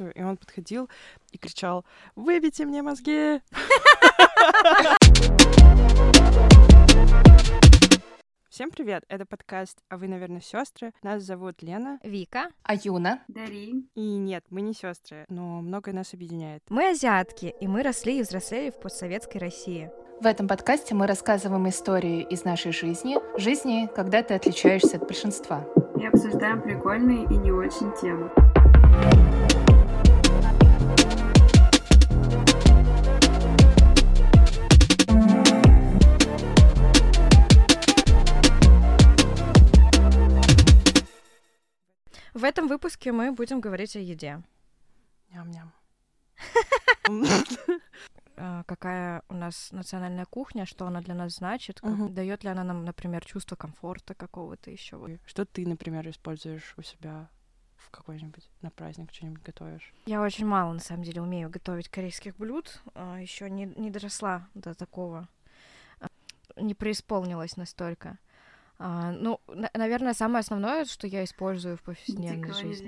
И он подходил и кричал «Выбейте мне мозги!» Всем привет! Это подкаст «А вы, наверное, сестры. Нас зовут Лена, Вика, Аюна, Дарин. И нет, мы не сестры, но многое нас объединяет. Мы азиатки, и мы росли и взрослели в постсоветской России. В этом подкасте мы рассказываем истории из нашей жизни, жизни, когда ты отличаешься от большинства. И обсуждаем прикольные и не очень темы. В этом выпуске мы будем говорить о еде. Ням-ням. А, Какая у нас национальная кухня, что она для нас значит, дает ли она нам, например, чувство комфорта какого-то еще. Что ты, например, используешь у себя в какой-нибудь на праздник, что-нибудь готовишь? Я очень мало, на самом деле, умею готовить корейских блюд. Еще не, не доросла до такого. А, Не преисполнилась настолько. А, ну, на- наверное, самое основное, что я использую в повседневной жизни.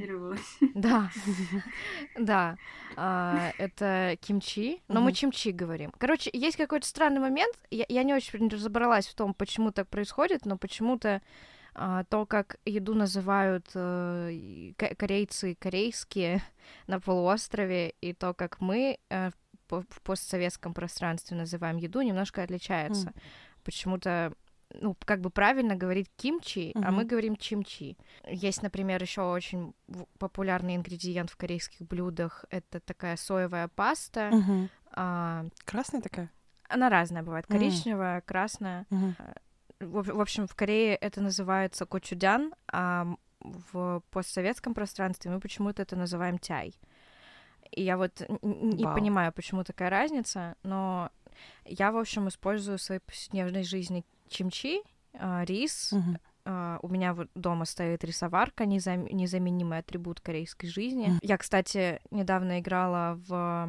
Да, да, А, это кимчи, но мы чимчи говорим. Короче, есть какой-то странный момент, я, я не очень разобралась в том, почему так происходит, но почему-то а, то, как еду называют э, корейцы корейские на полуострове, и то, как мы э, в постсоветском пространстве называем еду, немножко отличается. Почему-то ну, как бы правильно говорить кимчи, а мы говорим чимчи. Есть, например, еще очень популярный ингредиент в корейских блюдах. Это такая соевая паста. Мгм. А, Красная такая? она разная бывает. Коричневая, красная. Мгм. В, в общем, в Корее это называется кочудян, а в постсоветском пространстве мы почему-то это называем тяй. И я вот не Вау. понимаю, почему такая разница, но я, в общем, использую в своей повседневной жизни чимчи, а, рис. А, У меня дома стоит рисоварка, незам- незаменимый атрибут корейской жизни. Мгм. Я, кстати, недавно играла в...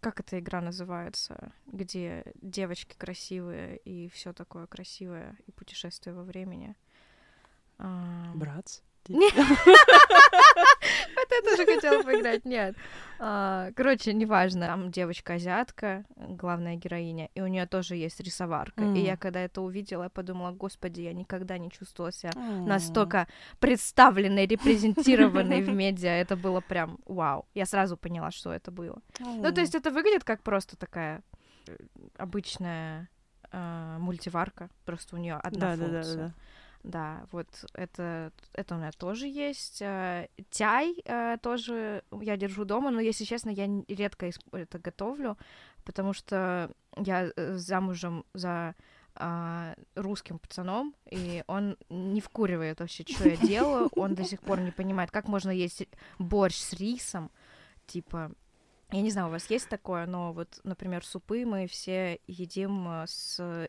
Как эта игра называется? Где девочки красивые и все такое красивое, и путешествие во времени. А, Братц? Я тоже хотела поиграть, нет. А, Короче, неважно. Там девочка-азиатка, главная героиня, и у нее тоже есть рисоварка. И М. я когда это увидела, я подумала, господи, я никогда не чувствовала себя М. настолько представленной, репрезентированной в медиа. Это было прям вау. Я сразу поняла, что это было. Ну, то есть это выглядит как просто такая э, обычная э, мультиварка. Просто у нее одна да, да, да, функция. да, да. Да, вот это, это у меня тоже есть. Э, Тяй э, тоже я держу дома, но, если честно, я редко это готовлю, потому что я э, замужем за а, русским пацаном, и он не вкуривает вообще, что я делаю, он до сих пор не понимает, как можно есть борщ с рисом, типа... Я не знаю, у вас есть такое, но вот, например, супы мы все едим э, с э,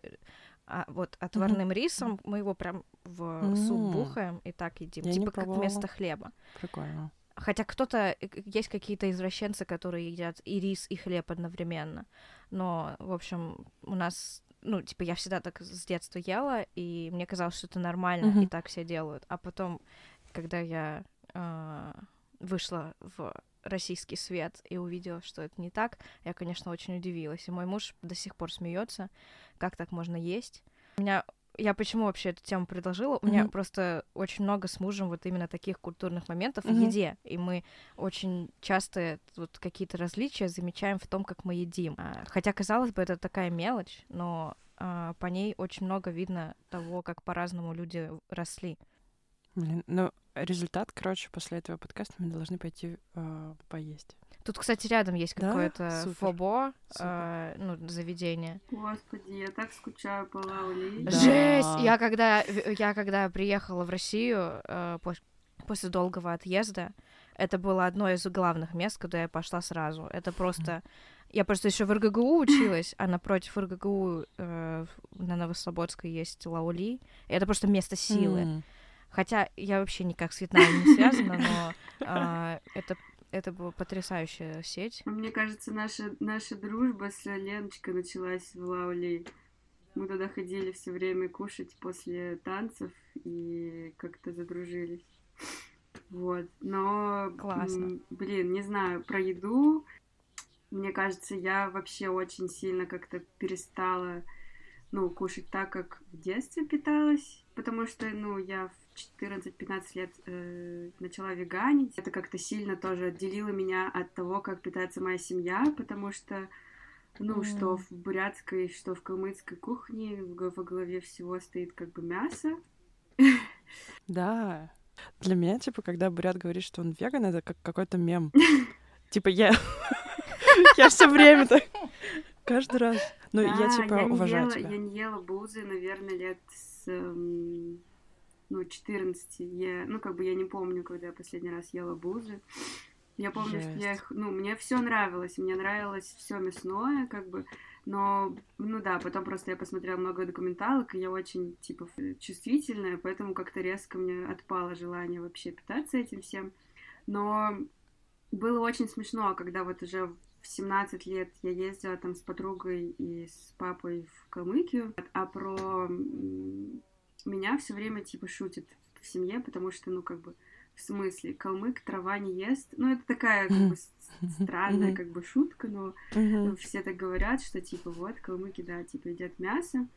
а, вот отварным рисом, мы его прям в суп М. бухаем и так едим, Я типа как вместо хлеба. Прикольно. Хотя кто-то, э, есть какие-то извращенцы, которые едят и рис, и хлеб одновременно. Но, в общем, у нас, ну, типа, я всегда так с детства ела, и мне казалось, что это нормально, Мгм. и так все делают. А потом, когда я а, вышла в российский свет и увидела, что это не так, я, конечно, очень удивилась. И мой муж до сих пор смеется, как так можно есть. У меня я почему вообще эту тему предложила? У меня просто очень много с мужем вот именно таких культурных моментов в Мгм. еде, и мы очень часто вот какие-то различия замечаем в том, как мы едим. А, Хотя, казалось бы, это такая мелочь, но а, по ней очень много видно того, как по-разному люди росли. Блин, ну, результат, короче, после этого подкаста мы должны пойти э, поесть. Тут, кстати, рядом есть Да? какое-то Супер. фобо, Супер. а, ну, заведение. Господи, я так скучаю по Лаули. Да. Жесть! Я когда, я когда приехала в Россию э, пос- после долгого отъезда, это было одно из главных мест, куда я пошла сразу. Это просто... Я просто еще в РГГУ училась, а напротив РГГУ э, на Новослободской есть Лаули. И это просто место силы. М. Хотя я вообще никак с Вьетнамом не связана, но а, это, это была потрясающая сеть. Мне кажется, наша, наша дружба с Леночкой началась в Лаули. Мы туда ходили все время кушать после танцев и как-то задружились. Вот, но, Классно. блин, не знаю, про еду, мне кажется, я вообще очень сильно как-то перестала, ну, кушать так, как в детстве питалась, потому что, ну, я 14-15 лет э, начала веганить. Это как-то сильно тоже отделило меня от того, как питается моя семья, потому что, ну, М. что в бурятской, что в калмыцкой кухне во главе всего стоит как бы мясо. Да. Для меня, типа, когда Бурят говорит, что он веган, это как какой-то мем. Типа, я... Я все время так... Каждый раз. Ну, я, типа, уважаю тебя. Я не ела бузы, наверное, лет с, эм, ну, 14. Я, ну, как бы я не помню, когда я последний раз ела бузы. Я помню, что я Жесть. их, ну, мне все нравилось, мне нравилось все мясное, как бы, но, ну да, потом просто я посмотрела много документалок, и я очень, типа, чувствительная, поэтому как-то резко мне отпало желание вообще питаться этим всем. Но было очень смешно, когда вот уже в 17 лет я ездила там с подругой и с папой в Калмыкию, а про меня все время типа шутят в семье, потому что, ну, как бы, в смысле, калмык трава не ест. Ну, это такая, как бы, странная, как бы, шутка, но Мгм. все так говорят, что, типа, вот, калмыки, да, типа, едят мясо.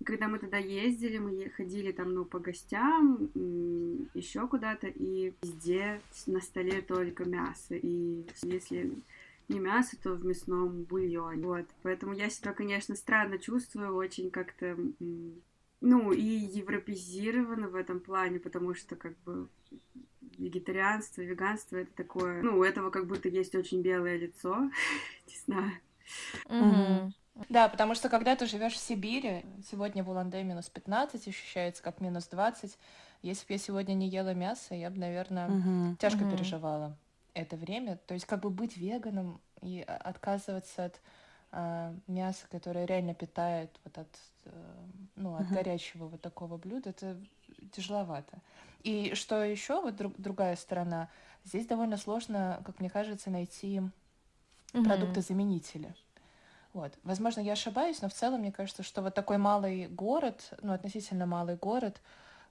И когда мы туда ездили, мы ходили там, ну, по гостям, еще куда-то, и везде на столе только мясо. И если не мясо, то в мясном бульоне. Вот. Поэтому я себя, конечно, странно чувствую, очень как-то, ну, и европезировано в этом плане, потому что, как бы, вегетарианство, веганство это такое, ну, у этого как будто есть очень белое лицо, не знаю. Да, потому что когда ты живешь в Сибири, сегодня в Улан-Удэ минус 15, ощущается как минус 20. Если бы я сегодня не ела мясо, я бы, наверное, Мгм. тяжко Мгм. переживала это время. То есть как бы быть веганом и отказываться от а, мяса, которое реально питает вот от, э, ну, от Мгм. горячего вот такого блюда, это тяжеловато. И что еще, вот друг- другая сторона, здесь довольно сложно, как мне кажется, найти Мгм. продукты-заменители. Вот. Возможно, я ошибаюсь, но в целом мне кажется, что вот такой малый город, ну, относительно малый город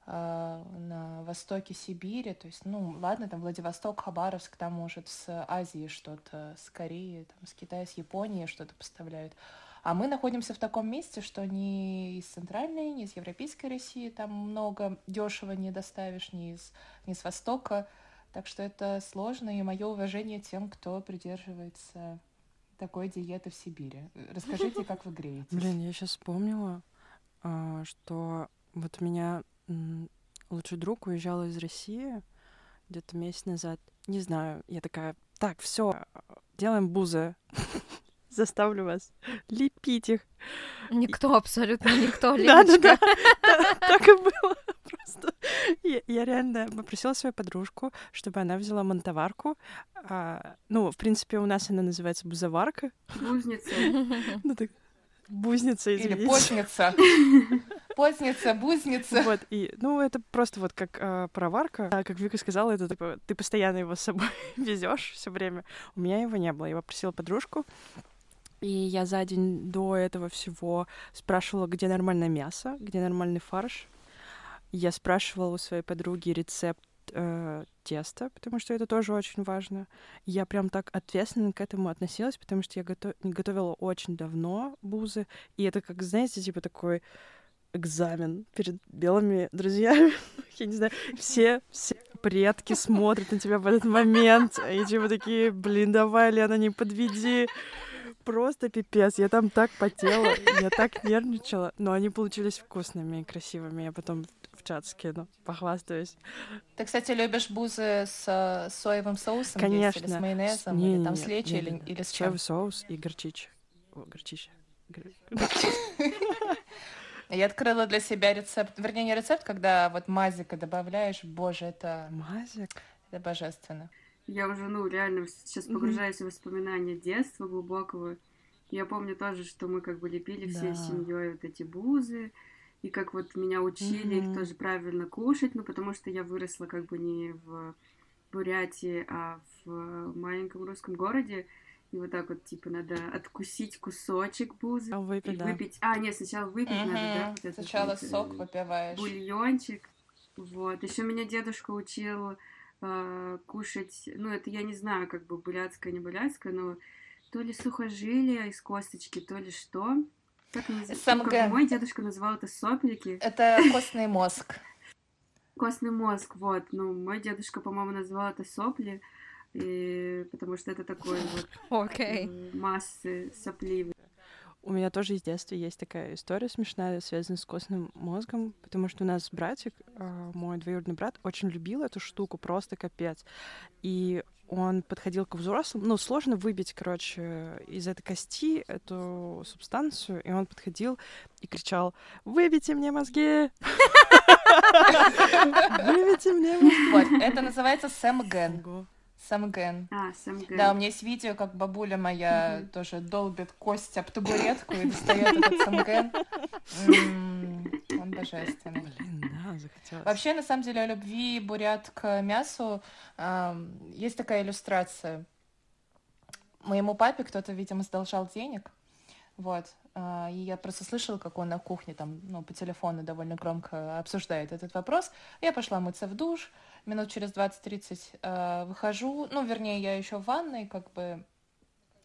на востоке Сибири, то есть, ну, ладно, там Владивосток, Хабаровск, там, может, с Азии что-то, с Кореи, там, с Китая, с Японии что-то поставляют. А мы находимся в таком месте, что ни из центральной, ни из европейской России там много дешево не доставишь, ни из, ни с Востока. Так что это сложно, и мое уважение тем, кто придерживается такой диеты в Сибири. Расскажите, как вы греетесь. Блин, я сейчас вспомнила, а, что вот меня лучший друг уезжал из России где-то месяц назад. Не знаю, я такая, так, все, делаем бузы. Заставлю вас лепить их. Никто, абсолютно никто, Да, да, да. Так и было. Просто я, реально попросила свою подружку, чтобы она взяла монтоварку. А, ну, в принципе, у нас она называется бузоварка. Бузница. Бузница, Или извините. постница. Постница, бузница. Вот, и, ну, это просто вот как э, проварка. А, как Вика сказала, это типа, ты постоянно его с собой везешь все время. У меня его не было. Я попросила подружку. И я за день до этого всего спрашивала, где нормальное мясо, где нормальный фарш. Я спрашивала у своей подруги рецепт э, теста, потому что это тоже очень важно. Я прям так ответственно к этому относилась, потому что я гото- готовила очень давно бузы. И это как, знаете, типа такой экзамен перед белыми друзьями. Я не знаю, все, все предки смотрят на тебя в этот момент, и типа такие, блин, давай, Лена, не подведи. Просто пипец. Я там так потела, я так нервничала, но они получились вкусными и красивыми. Я потом в чат скину, похвастаюсь. Ты, кстати, любишь бузы с э, соевым соусом? есть, Конечно. Или с майонезом? Не, или там не, с лечи? Или, не, не. или с чем? Соевый соус и горчича. О, горчича. Гор- Я открыла для себя рецепт, вернее, не рецепт, когда вот мазика добавляешь, боже, это, Мазик. это божественно. Я уже, ну, реально сейчас погружаюсь в воспоминания детства глубокого. Я помню тоже, что мы как бы лепили всей Да. семьей вот эти бузы, и как вот меня учили Мгм. их тоже правильно кушать, ну, потому что я выросла как бы не в Бурятии, а в маленьком русском городе, и вот так вот, типа, надо откусить кусочек бузы А выпить, да. выпить... А, нет, сначала выпить надо, да? Вот этот Сначала вот, э, сок выпиваешь. бульончик. Вот. Еще меня дедушка учил э, кушать, ну, это я не знаю, как бы бурятское, не бурятское, но то ли сухожилие из косточки, то ли что. Как, ну, как мой дедушка называл это соплики. Это костный мозг. Костный мозг, вот. Ну, мой дедушка, по-моему, называл это сопли, и... потому что это такой вот okay. Э, массы сопливый. У меня тоже из детства есть такая история смешная, связанная с костным мозгом, потому что у нас братик, а, мой двоюродный брат, очень любил эту штуку, просто капец. И он подходил к взрослым, ну, сложно выбить, короче, из этой кости эту субстанцию, и он подходил и кричал «Выбейте мне мозги!» Выбейте мне мозги! Вот, это называется Сэм Ген. Самген. А, Самген. Да, у меня есть видео, как бабуля моя mm-hmm. тоже долбит кость об табуретку и достает этот Самген. Он божественный. Блин, захотелось. Вообще, на самом деле, о любви бурят к мясу есть такая иллюстрация. Моему папе кто-то, видимо, задолжал денег, вот, а, и я просто слышала, как он на кухне там, ну, по телефону довольно громко обсуждает этот вопрос. Я пошла мыться в душ, минут через 20-30 э, выхожу, ну, вернее, я еще в ванной, как бы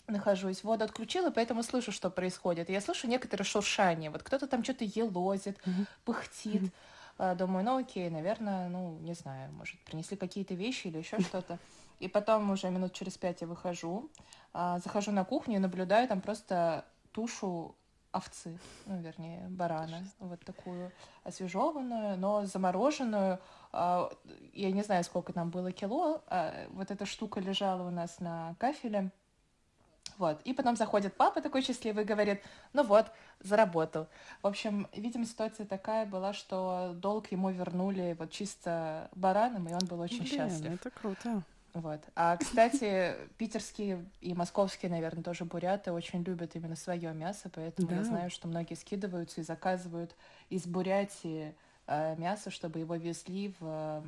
нахожусь, воду отключила, поэтому слышу, что происходит. Я слышу некоторое шуршание, вот кто-то там что-то елозит, mm-hmm. пыхтит. Mm-hmm. Думаю, ну окей, наверное, ну, не знаю, может, принесли какие-то вещи или еще что-то. И потом уже минут через пять я выхожу, а, захожу на кухню и наблюдаю там просто тушу овцы, ну, вернее, барана, вот такую освежеванную, но замороженную, а, я не знаю, сколько там было кило, а, вот эта штука лежала у нас на кафеле, вот. И потом заходит папа такой счастливый и говорит, ну вот, заработал. В общем, видимо, ситуация такая была, что долг ему вернули вот чисто бараном, и он был очень Блин, счастлив. это круто. Вот. А, кстати, питерские и московские, наверное, тоже буряты очень любят именно свое мясо, поэтому да. я знаю, что многие скидываются и заказывают из Бурятии мясо, чтобы его везли в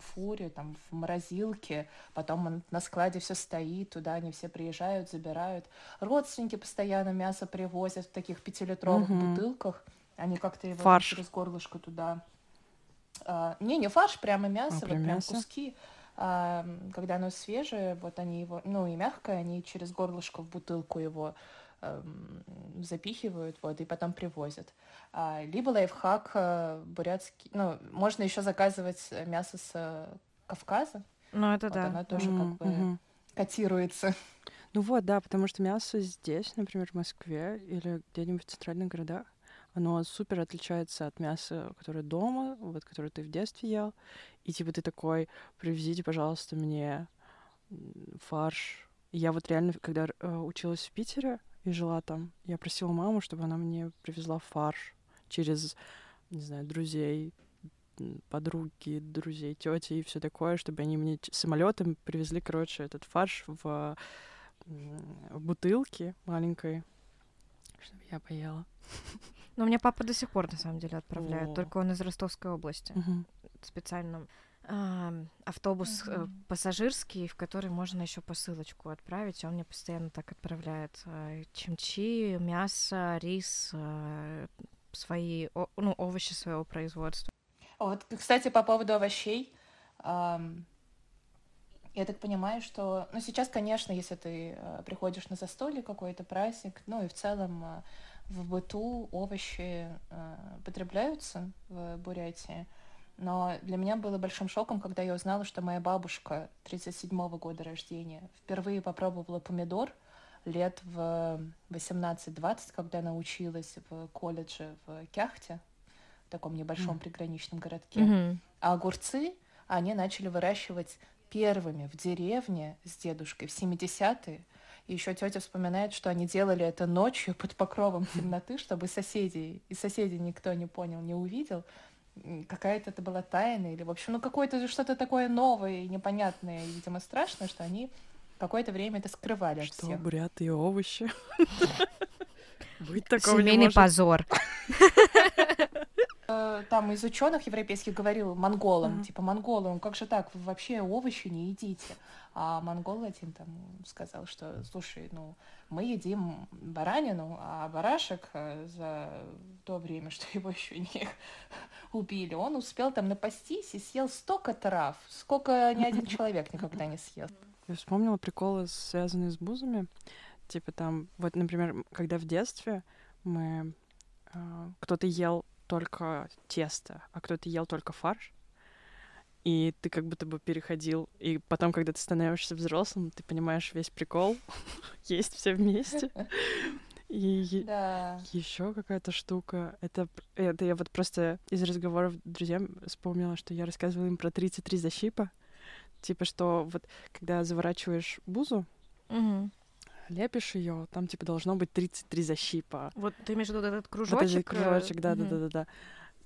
фуре, там, в морозилке, потом он на складе все стоит, туда они все приезжают, забирают. Родственники постоянно мясо привозят в таких пятилитровых угу. бутылках, они как-то его фарш. через горлышко туда... А, не, не фарш, прямо мясо, а, вот прям мясо? куски. А, когда оно свежее, вот они его, ну и мягкое, они через горлышко в бутылку его запихивают, вот, и потом привозят. А, либо лайфхак э, бурятский, ну, можно еще заказывать мясо с э, Кавказа. Ну, это вот да. Оно тоже mm-hmm. как бы mm-hmm. котируется. Ну вот, да, потому что мясо здесь, например, в Москве или где-нибудь в центральных городах, оно супер отличается от мяса, которое дома, вот, которое ты в детстве ел. И типа ты такой, привезите, пожалуйста, мне фарш. И я вот реально, когда э, училась в Питере, и жила там. Я просила маму, чтобы она мне привезла фарш через, не знаю, друзей, подруги, друзей, тети и все такое, чтобы они мне самолетом привезли, короче, этот фарш в, в бутылке маленькой, чтобы я поела. Ну, у меня папа до сих пор, на самом деле, отправляет, О. только он из Ростовской области. Угу. Специально автобус mm-hmm. пассажирский, в который можно еще посылочку отправить. Он мне постоянно так отправляет э, чимчи, мясо, рис, э, свои, ну, овощи своего производства. Вот, кстати, по поводу овощей, я так понимаю, что, ну, сейчас, конечно, если ты приходишь на застолье какой-то праздник, ну, и в целом в быту овощи потребляются в Бурятии, но для меня было большим шоком, когда я узнала, что моя бабушка 37-го года рождения впервые попробовала помидор лет в 18-20, когда она училась в колледже в Кяхте, в таком небольшом mm. приграничном городке. Mm-hmm. А огурцы они начали выращивать первыми в деревне с дедушкой в 70-е. И еще тетя вспоминает, что они делали это ночью под покровом темноты, чтобы соседей, и соседей никто не понял, не увидел какая-то это была тайна, или, в общем, ну, какое-то что-то такое новое, непонятное, и, видимо, страшное, что они какое-то время это скрывали что, от всех. бурят и овощи? Быть такого Семейный позор. Э, там из ученых европейских говорил монголам, типа монголам, как же так, вы вообще овощи не едите. А монгол один там сказал, что, слушай, ну, мы едим баранину, а барашек э, за то время, что его еще не убили, он успел там напастись и съел столько трав, сколько ни один человек никогда не съел. Я вспомнила приколы, связанные с бузами. Типа там, вот, например, когда в детстве мы... Э, кто-то ел только тесто, а кто-то ел только фарш, и ты как будто бы переходил, и потом, когда ты становишься взрослым, ты понимаешь весь прикол, есть все вместе. И Да. еще какая-то штука. Это, это я вот просто из разговоров с друзьями вспомнила, что я рассказывала им про 33 защипа. Типа, что вот когда заворачиваешь бузу, лепишь ее, там типа должно быть 33 защипа. Вот ты имеешь в виду этот Вот кружочек? этот э, кружочек, да, да, мгм. да, да, да.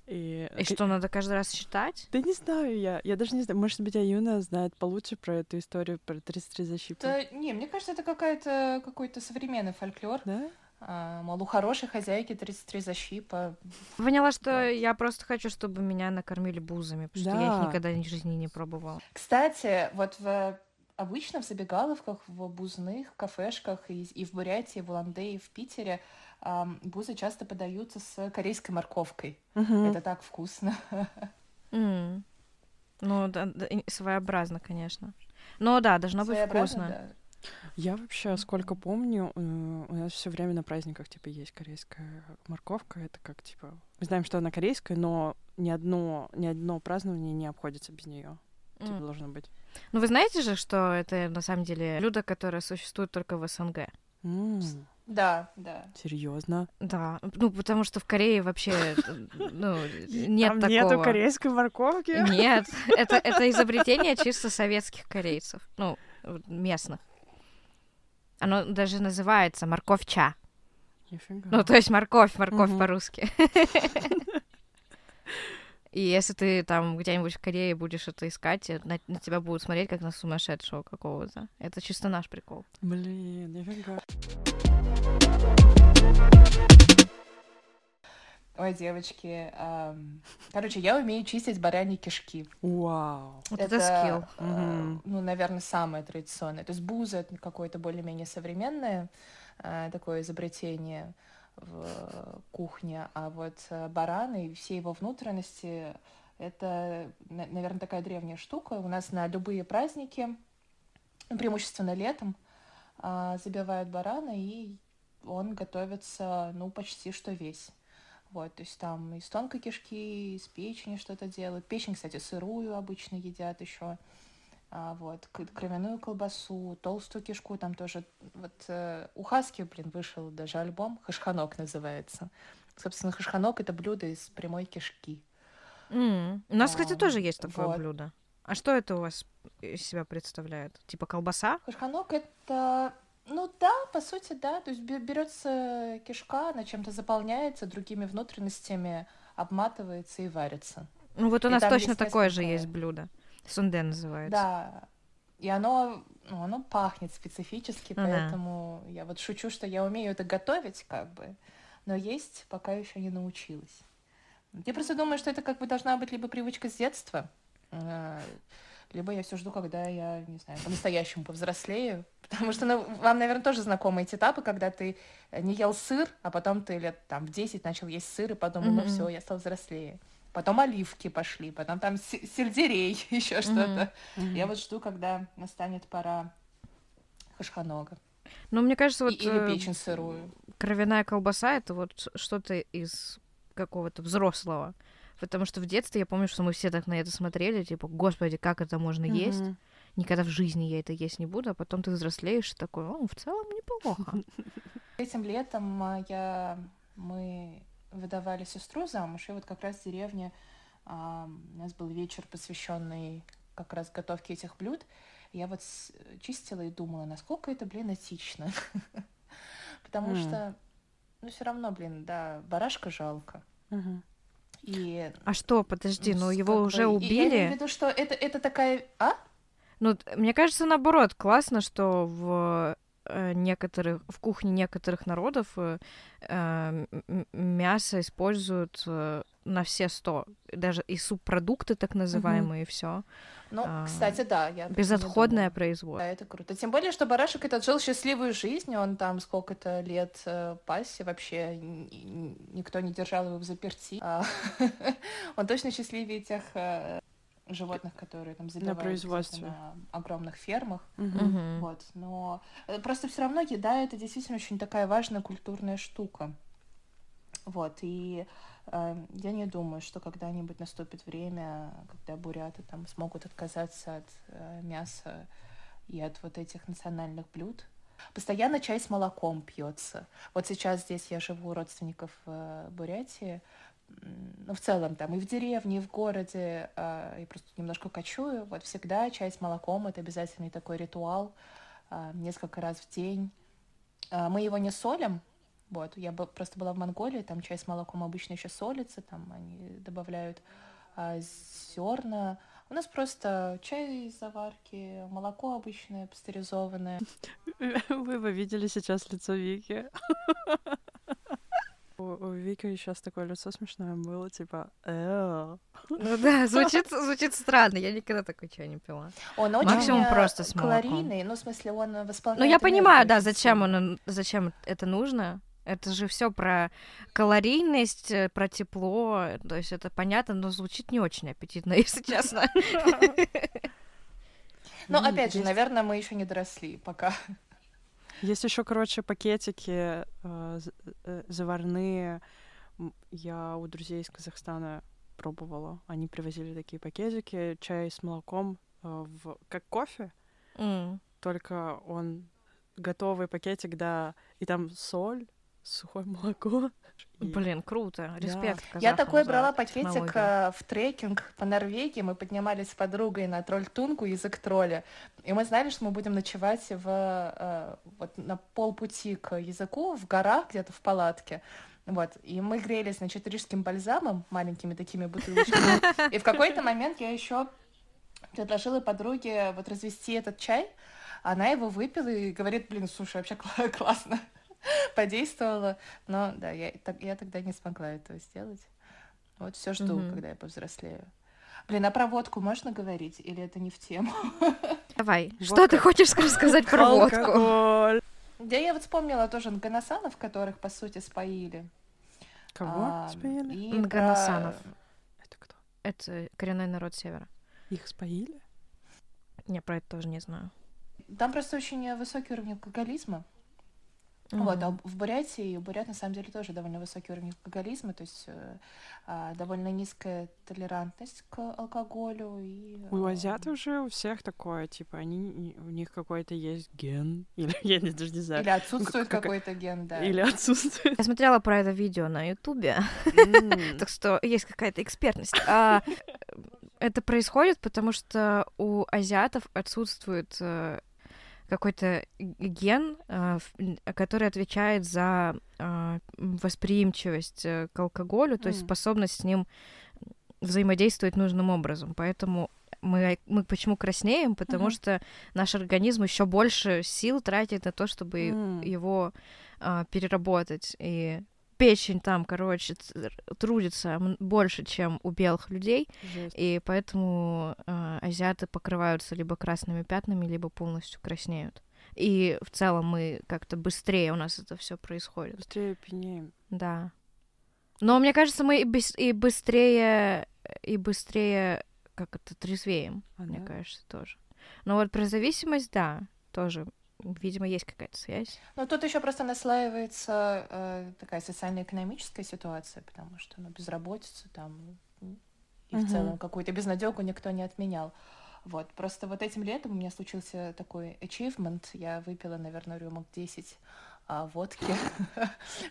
И, И что, надо каждый раз считать? Да не знаю я. Я даже не знаю. Может быть, Аюна знает получше про эту историю, про 33 защипа. Да, не, мне кажется, это какая-то какой-то современный фольклор. Да? А, мол, у хорошей хозяйки 33 защипа. Поняла, что Вот. я просто хочу, чтобы меня накормили бузами, потому что я их Да. никогда в жизни не пробовала. Кстати, вот в обычно в забегаловках, в бузных кафешках и, и в Бурятии, в Улан-Удэ, и в Питере бузы часто подаются с корейской морковкой. Мгм. Это так вкусно. М. Ну, да, да, своеобразно, конечно. Но да, должно быть вкусно. да. Я вообще, сколько помню, э, у нас все время на праздниках типа есть корейская морковка. Это как типа мы знаем, что она корейская, но ни одно ни одно празднование не обходится без нее. Типа должно быть. Ну, вы знаете же, что это на самом деле блюдо, которое существует только в СНГ. Да, да. Серьезно? Да, ну, потому что в Корее вообще, ну, нет Там такого. нету корейской морковки. Нет, это, это изобретение чисто советских корейцев, ну, местных. Оно даже называется морковь-ча. Нифига. Ну, то есть морковь, морковь Мгм. по-русски. И если ты там где-нибудь в Корее будешь это искать, э, на, на тебя будут смотреть как на сумасшедшего какого-то. Это чисто наш прикол. Блин, нифига. Ой, девочки. ам, Короче, я умею чистить бараньи кишки. Вау. Вот это, скилл. э, ну, наверное, самое традиционное. То есть буза — это какое-то более-менее современное э, такое изобретение в кухне, а вот э, бараны и все его внутренности — это, наверное, такая древняя штука. У нас на любые праздники, ну, преимущественно летом, а, забивают барана, и он готовится, ну, почти что весь. Вот, то есть там из тонкой кишки, из печени что-то делают. Печень, кстати, сырую обычно едят еще. А, вот, кровяную колбасу, толстую кишку, там тоже. Вот э, у Хаски, блин, вышел даже альбом, Хашханок называется. Собственно, хашханок — это блюдо из прямой кишки. М. У нас, кстати, Ам, тоже есть такое вот. блюдо. А что это у вас из себя представляет? Типа колбаса? Хашханок — это... Ну да, по сути, да. То есть бе- берется кишка, она чем-то заполняется, другими внутренностями обматывается и варится. Ну вот у нас точно такое же есть блюдо. Сунде называется. Да. И оно, ну, оно пахнет специфически, Ну да. поэтому я вот шучу, что я умею это готовить, как бы, но есть пока еще не научилась. Я просто думаю, что это как бы должна быть либо привычка с детства, э, либо я все жду, когда я, не знаю, по-настоящему повзрослею. Потому что ну, вам, наверное, тоже знакомы эти этапы, когда ты не ел сыр, а потом ты лет там в 10 начал есть сыр и подумал, ну Мгм. все, я стал взрослее. Потом оливки пошли, потом там се- сельдерей, еще что-то. Я вот жду, когда настанет пора хашханога. Ну, мне кажется, вот или э, печень сырую. кровяная колбаса это вот что-то из какого-то взрослого. Потому что в детстве я помню, что мы все так на это смотрели, типа, господи, как это можно есть? Мгм. Никогда в жизни я это есть не буду, а потом ты взрослеешь и такой, о, в целом неплохо. Этим летом а, я, мы выдавали сестру замуж, и вот как раз в деревне а, у нас был вечер, посвященный как раз готовке этих блюд. Я вот чистила и думала, насколько это, блин, этично. Потому что, ну, все равно, блин, да, барашка жалко. И А что, подожди, ну его уже бы- и Я имею в убили. виду, что это, это такая... А? Ну, мне кажется, наоборот, классно, что в некоторых в кухне некоторых народов э, э, мясо используют э, на все сто, даже и субпродукты так называемые, и все. Ну, а, кстати, да, я безотходное производство. Да, это круто. Тем более, что барашек этот жил счастливую жизнь, он там сколько-то лет э, пасся, вообще никто не держал его в заперти. А, он точно счастливее тех э, животных, которые там забивают на производстве на огромных фермах. Угу. Вот, но э, просто все равно еда это действительно очень такая важная культурная штука. Вот и э, я не думаю, что когда-нибудь наступит время, когда буряты там смогут отказаться от э, мяса и от вот этих национальных блюд. Постоянно чай с молоком пьется. Вот сейчас здесь я живу у родственников в э, Бурятии ну, в целом, там, и в деревне, и в городе, э, и просто немножко кочую, вот всегда чай с молоком — это обязательный такой ритуал, э, несколько раз в день. Э, мы его не солим, вот, я бы, просто была в Монголии, там чай с молоком обычно еще солится, там они добавляют э, зерна. У нас просто чай из заварки, молоко обычное, пастеризованное. Вы бы видели сейчас лицо Вики. У, Вики сейчас такое лицо смешное было, типа, Ну да, звучит, звучит странно, я никогда такой чай не пила. Он очень Максимум просто с калорийный, ну, в смысле, он восполняет... Ну, я понимаю, да, зачем он, зачем это нужно, это же все про калорийность, э, про тепло, то есть это понятно, но звучит не очень аппетитно, если честно. Ну, опять же, наверное, мы еще не доросли пока. Есть еще, короче, пакетики э, э, заварные. Я у друзей из Казахстана пробовала. Они привозили такие пакетики, чай с молоком, э, в, как кофе, mm. только он готовый пакетик, да, и там соль, сухое молоко. И... Блин, круто, респект. Да. Я такой брала пакетик э, в трекинг по Норвегии, мы поднимались с подругой на тролль-тунку, язык тролля, и мы знали, что мы будем ночевать в, э, вот на полпути к языку в горах, где-то в палатке. Вот, и мы грелись, значит, рижским бальзамом, маленькими такими бутылочками. И в какой-то момент я еще предложила подруге вот развести этот чай, она его выпила и говорит, блин, слушай, вообще классно. Подействовало. Но да, я, я тогда не смогла этого сделать. Вот все жду, mm-hmm. когда я повзрослею. Блин, а про водку можно говорить? Или это не в тему? Давай, Водка. что ты хочешь сказать про водку? Да я вот вспомнила тоже Нганасанов, которых, по сути, споили. Кого а, споили? Нганасанов. Про... Это кто? Это коренной народ Севера. Их споили? Я про это тоже не знаю. Там просто очень высокий уровень алкоголизма. Mm-hmm. Вот, а в Бурятии, у бурят на самом деле тоже довольно высокий уровень алкоголизма, то есть э, э, довольно низкая толерантность к алкоголю. И, э, у азиатов же у всех такое, типа, они, у них какой-то есть ген, или я не, даже не знаю. Или отсутствует как, какой-то ген, да. Или отсутствует. Я смотрела про это видео на Ютубе, так что есть какая-то экспертность. А, это происходит, потому что у азиатов отсутствует э, какой-то ген, а, который отвечает за а, восприимчивость э, к алкоголю, то есть способность с ним взаимодействовать нужным образом. Поэтому мы, мы почему краснеем? Потому mm-hmm. что наш организм еще больше сил тратит на то, чтобы mm. его а, переработать. И печень там, короче, трудится больше, чем у белых людей, Жесть. и поэтому э, азиаты покрываются либо красными пятнами, либо полностью краснеют. И в целом мы как-то быстрее у нас это все происходит. Быстрее пьянеем. Да. Но мне кажется, мы и, быс- и быстрее, и быстрее, как это, трезвеем, а, мне да? кажется, тоже. Но вот про зависимость, да, тоже видимо, есть какая-то связь. Но тут еще просто наслаивается э, такая социально-экономическая ситуация, потому что ну, безработица там и угу. в целом какую-то безнадегу никто не отменял. Вот, просто вот этим летом у меня случился такой achievement. Я выпила, наверное, рюмок 10 а, водки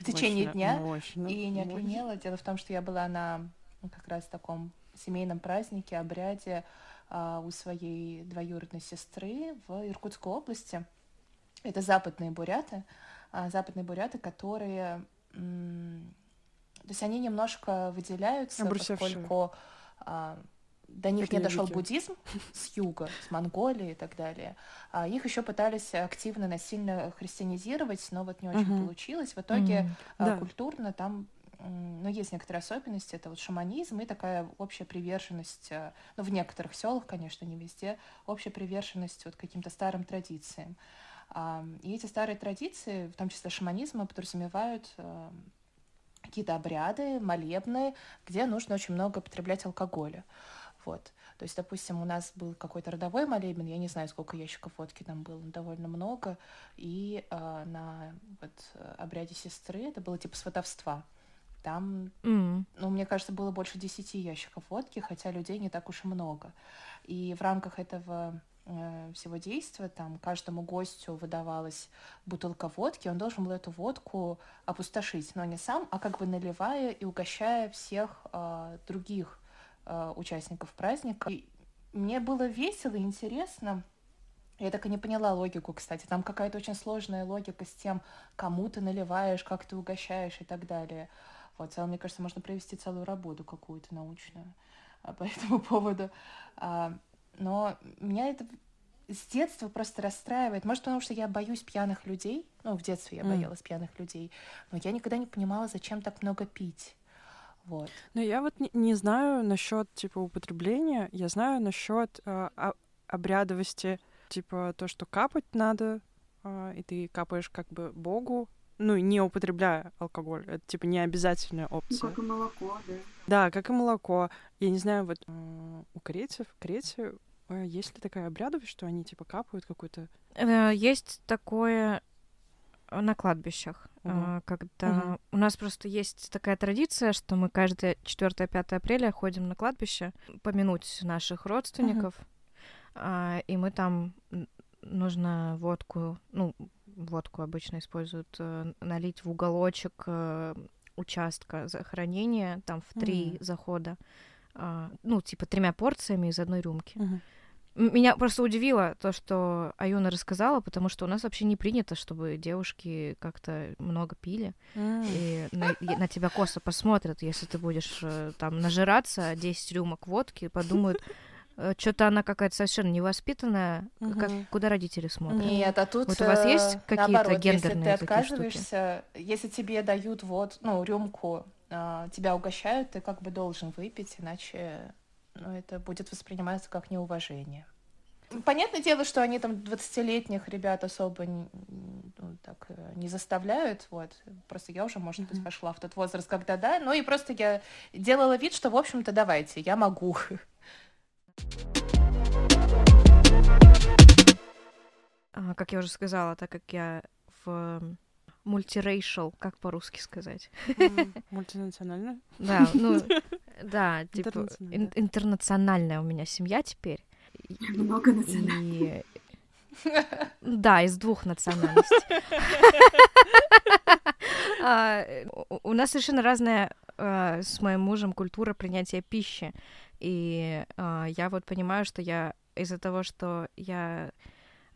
в течение дня и не опьянела. Дело в том, что я была на ну, как раз таком семейном празднике, обряде а, у своей двоюродной сестры в Иркутской области. Это западные буряты, а, западные буряты, которые, то есть они немножко выделяются, поскольку а, до них Это не дошел буддизм с юга, с Монголии и так далее. А их еще пытались активно, насильно христианизировать, но вот не очень Мгм. получилось. В итоге а, Да. культурно там ну, есть некоторые особенности. Это вот шаманизм и такая общая приверженность, э, ну, в некоторых селах, конечно, не везде, общая приверженность вот каким-то старым традициям. И эти старые традиции, в том числе шаманизма, подразумевают э, какие-то обряды, молебны, где нужно очень много употреблять алкоголя. Вот. То есть, допустим, у нас был какой-то родовой молебен, я не знаю, сколько ящиков водки там было, но довольно много, и э, на вот, обряде сестры это было типа сватовства. Там, М. ну, мне кажется, было больше десяти ящиков водки, хотя людей не так уж и много. И в рамках этого всего действия там каждому гостю выдавалась бутылка водки, он должен был эту водку опустошить, но не сам, а как бы наливая и угощая всех э, других э, участников праздника. И мне было весело и интересно. Я так и не поняла логику, кстати. Там какая-то очень сложная логика с тем, кому ты наливаешь, как ты угощаешь и так далее. Вот, целом, мне кажется, можно провести целую работу какую-то научную а, по этому поводу. Но меня это с детства просто расстраивает. Может, потому что я боюсь пьяных людей. Ну, в детстве я боялась пьяных людей. Но я никогда не понимала, зачем так много пить. Вот. Но я вот не, не знаю насчет типа употребления, я знаю насчет обрядовости, типа то, что капать надо, а, и ты капаешь как бы Богу, ну, не употребляя алкоголь. Это типа не обязательная Ну, опция. как и молоко, да. Да, как и молоко. Я не знаю, вот корейцев, корейцы, э, есть ли такая обрядовость, что они типа капают какую-то... Э, Есть такое на кладбищах, э, когда Мгм. у нас просто есть такая традиция, что мы каждое 4-5 апреля ходим на кладбище помянуть наших родственников, а, и мы там нужно водку, ну, водку обычно используют, э, налить в уголочек э, участка захоронения, там в три М. захода, а, ну, типа тремя порциями из одной рюмки. М- Меня просто удивило то, что Аюна рассказала, потому что у нас вообще не принято, чтобы девушки как-то много пили. И на, и на тебя косо посмотрят, если ты будешь э, там нажираться 10 рюмок водки, подумают, что-то она какая-то совершенно невоспитанная, как, Мгм. куда родители смотрят. Нет, а тут Вот у вас есть э, какие-то наоборот, если гендерные ты такие отказываешься, если тебе дают вот, ну, рюмку, а, тебя угощают, ты как бы должен выпить, иначе ну, это будет восприниматься как неуважение. Понятное дело, что они там 20-летних ребят особо ну, так э, не заставляют, вот. Просто я уже, может быть, пошла в тот возраст, когда да, ну и просто я делала вид, что, в общем-то, давайте, я могу. А, как я уже сказала, так как я в мультирейшал, как по-русски сказать? Мультинационально. Да, ну, да, типа Интернациональная. ин- интернациональная у меня семья теперь. Много национальностей. Да, из двух национальностей. А, у- У нас совершенно разная а, с моим мужем культура принятия пищи. И а, я вот понимаю, что я из-за того, что я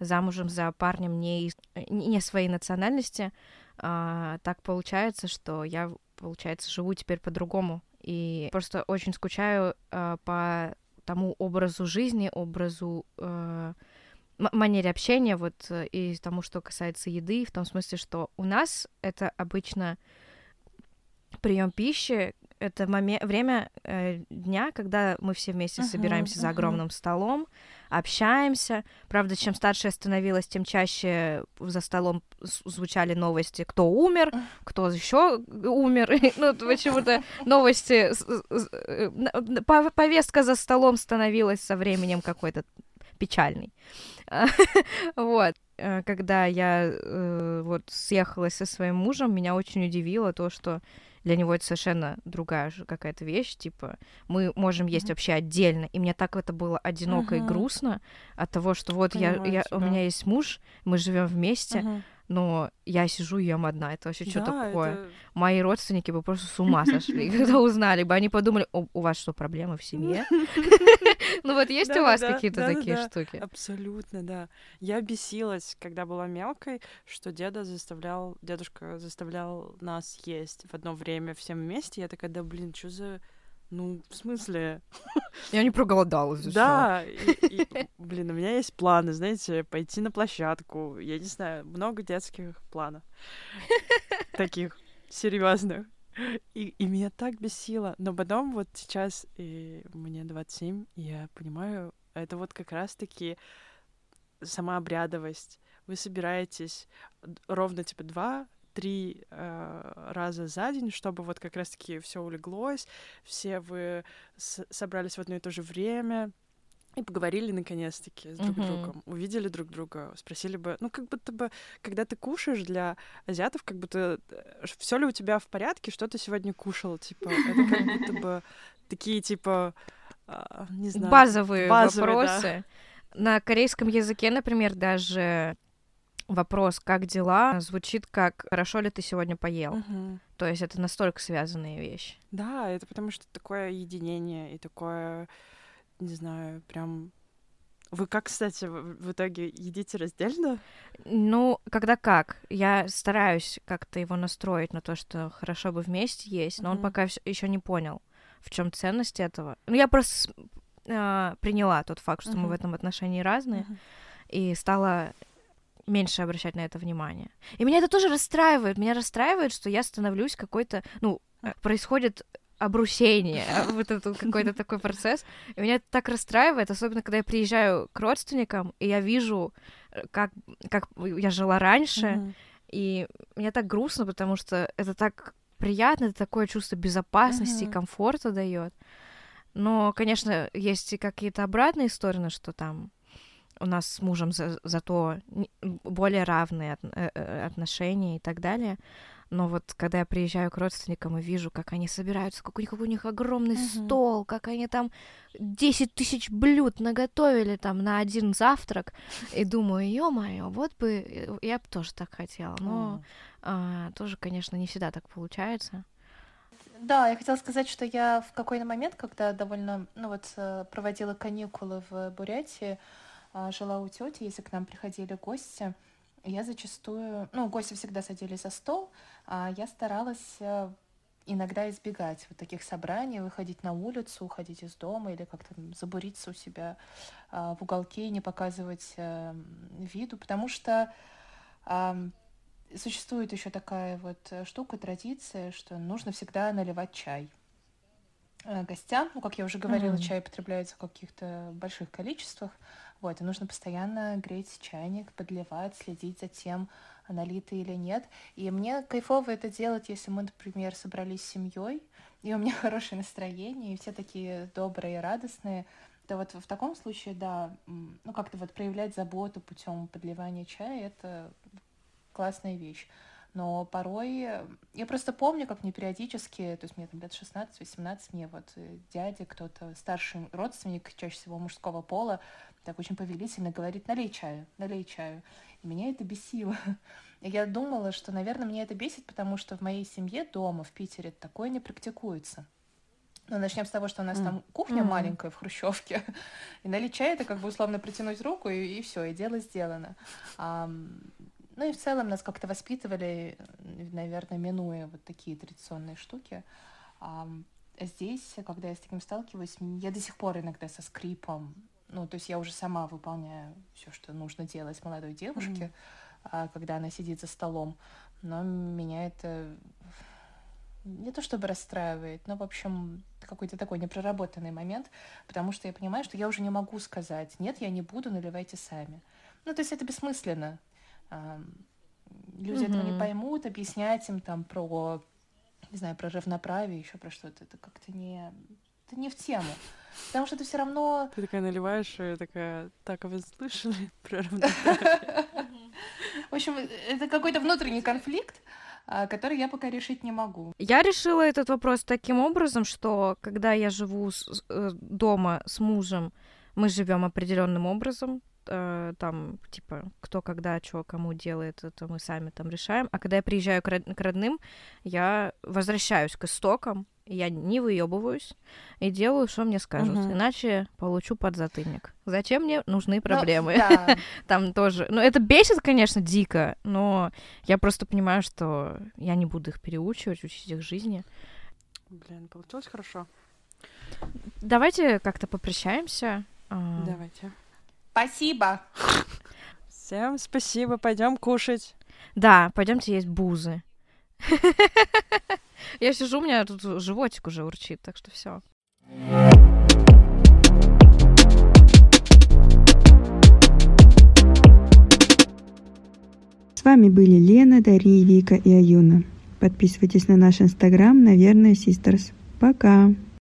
замужем за парнем не, из- не своей национальности, а, так получается, что я, получается, живу теперь по-другому. И просто очень скучаю а, по тому образу жизни, образу э, м- манере общения, вот э, и тому, что касается еды, в том смысле, что у нас это обычно прием пищи, это моме- время э, дня, когда мы все вместе Мгм, собираемся за мгм. огромным столом, общаемся. Правда, чем старше я становилась, тем чаще за столом звучали новости, кто умер, кто еще умер. Ну, почему-то новости, повестка за столом становилась со временем какой-то печальный. Вот. Э, Когда я э, вот съехалась со своим мужем, меня очень удивило то, что для него это совершенно другая же какая-то вещь, типа мы можем есть Мгм. вообще отдельно, и мне так это было одиноко и Мгм. грустно от того, что вот я, Понимаю я, у тебя. меня есть муж, мы живем вместе, Мгм. Но я сижу и ем одна. Это вообще что Да, такое? это- Мои родственники бы просто с ума сошли, когда узнали бы. Они подумали, «О, у вас что, проблемы в семье? Ну вот есть у вас какие-то такие штуки? Абсолютно, да. Я бесилась, когда была мелкой, что деда заставлял, дедушка заставлял нас есть в одно время всем вместе. Я такая, да блин, что за ну, в смысле? Я не проголодалась. Да, и, и, блин, у меня есть планы, знаете, пойти на площадку. Я не знаю, много детских планов. Таких серьезных. И, и меня так бесило. Но потом вот сейчас и мне 27, и я понимаю, это вот как раз-таки сама обрядовость. Вы собираетесь ровно типа два три э, раза за день, чтобы вот как раз-таки все улеглось, все вы собрались в одно и то же время и поговорили наконец-таки с друг mm-hmm. другом, увидели друг друга, спросили бы, ну как будто бы, когда ты кушаешь для азиатов, как будто э, все ли у тебя в порядке, что ты сегодня кушал, типа это как будто бы такие типа э, не знаю базовые, базовые вопросы. Да. На корейском языке, например, даже вопрос «как дела?» звучит как «хорошо ли ты сегодня поел?». Угу. То есть это настолько связанные вещи. Да, это потому что такое единение и такое, не знаю, прям... Вы как, кстати, в итоге едите раздельно? Ну, когда как. Я стараюсь как-то его настроить на то, что хорошо бы вместе есть, но mm-hmm. он пока еще не понял, в чем ценность этого. Ну, я просто э, приняла тот факт, что mm-hmm. мы в этом отношении разные, mm-hmm. и стала меньше обращать на это внимание. И меня это тоже расстраивает. Меня расстраивает, что я становлюсь какой-то, ну, э, происходит обрусение, вот этот какой-то такой процесс. И меня это так расстраивает, особенно когда я приезжаю к родственникам, и я вижу, э, как, как я жила раньше, mm-hmm. и мне так грустно, потому что это так приятно, это такое чувство безопасности mm-hmm. и комфорта дает. Но, конечно, есть и какие-то обратные стороны, что там у нас с мужем за, зато более равные от, э, э, отношения и так далее. Но вот когда я приезжаю к родственникам и вижу, как они собираются, какой, какой у них огромный uh-huh. стол, как они там 10 тысяч блюд наготовили там на один завтрак, и думаю, ё-моё, вот бы, э, я бы тоже так хотела. Но uh-huh. а, тоже, конечно, не всегда так получается. Да, я хотела сказать, что я в какой-то момент, когда довольно, ну вот, проводила каникулы в Бурятии, жила у тети, если к нам приходили гости, я зачастую, ну, гости всегда садились за стол, а я старалась э, иногда избегать вот таких собраний, выходить на улицу, уходить из дома или как-то забуриться у себя а, в уголке и не показывать а, виду, потому что а, существует еще такая вот штука, традиция, что нужно всегда наливать чай гостям. Ну, как я уже говорила, mm-hmm. чай потребляется в каких-то больших количествах. Вот, и нужно постоянно греть чайник, подливать, следить за тем, налито или нет. И мне кайфово это делать, если мы, например, собрались с семьей, и у меня хорошее настроение, и все такие добрые радостные, то вот в таком случае, да, ну как-то вот проявлять заботу путем подливания чая, это классная вещь. Но порой... Я просто помню, как мне периодически, то есть мне там лет 16-18, мне вот э, дядя, кто-то старший родственник, чаще всего мужского пола, так очень повелительно говорит, налей чаю, налей чаю. И меня это бесило. Я думала, что, наверное, мне это бесит, потому что в моей семье дома, в Питере, такое не практикуется. Ну, начнем с того, что у нас mm. там кухня mm-hmm. маленькая в Хрущевке, и налить чай это как бы условно протянуть руку, и, и все, и дело сделано. А, ну и в целом нас как-то воспитывали, наверное, минуя вот такие традиционные штуки. А, здесь, когда я с таким сталкиваюсь, я до сих пор иногда со скрипом ну, то есть я уже сама выполняю все, что нужно делать молодой девушке, mm-hmm. когда она сидит за столом. Но меня это не то чтобы расстраивает, но, в общем, какой-то такой непроработанный момент, потому что я понимаю, что я уже не могу сказать, нет, я не буду, наливайте сами. Ну, то есть это бессмысленно. Люди mm-hmm. этого не поймут, объяснять им там про, не знаю, про равноправие, еще про что-то, это как-то не, это не в тему. Потому что ты все равно... Ты такая наливаешь, и такая, так, а вы слышали про В общем, это какой-то внутренний конфликт, а, который я пока решить не могу. Я решила этот вопрос таким образом, что когда я живу с, э, дома с мужем, мы живем определенным образом, э, там, типа, кто когда что кому делает, это мы сами там решаем. А когда я приезжаю к, род- к родным, я возвращаюсь к истокам, я не выебываюсь и делаю, что мне скажут. Угу. Иначе получу подзатыльник. Зачем мне нужны ну, проблемы? Ну, да. Там тоже. Ну, это бесит, конечно, дико, но я просто понимаю, что я не буду их переучивать, учить их жизни. Блин, получилось хорошо. Давайте как-то попрощаемся. А, Давайте. Спасибо. Всем спасибо, пойдем кушать. Да, пойдемте есть бузы. Я сижу, у меня тут животик уже урчит, так что все. С вами были Лена, Дарья, Вика и Аюна. Подписывайтесь на наш инстаграм, наверное, Sisters. Пока!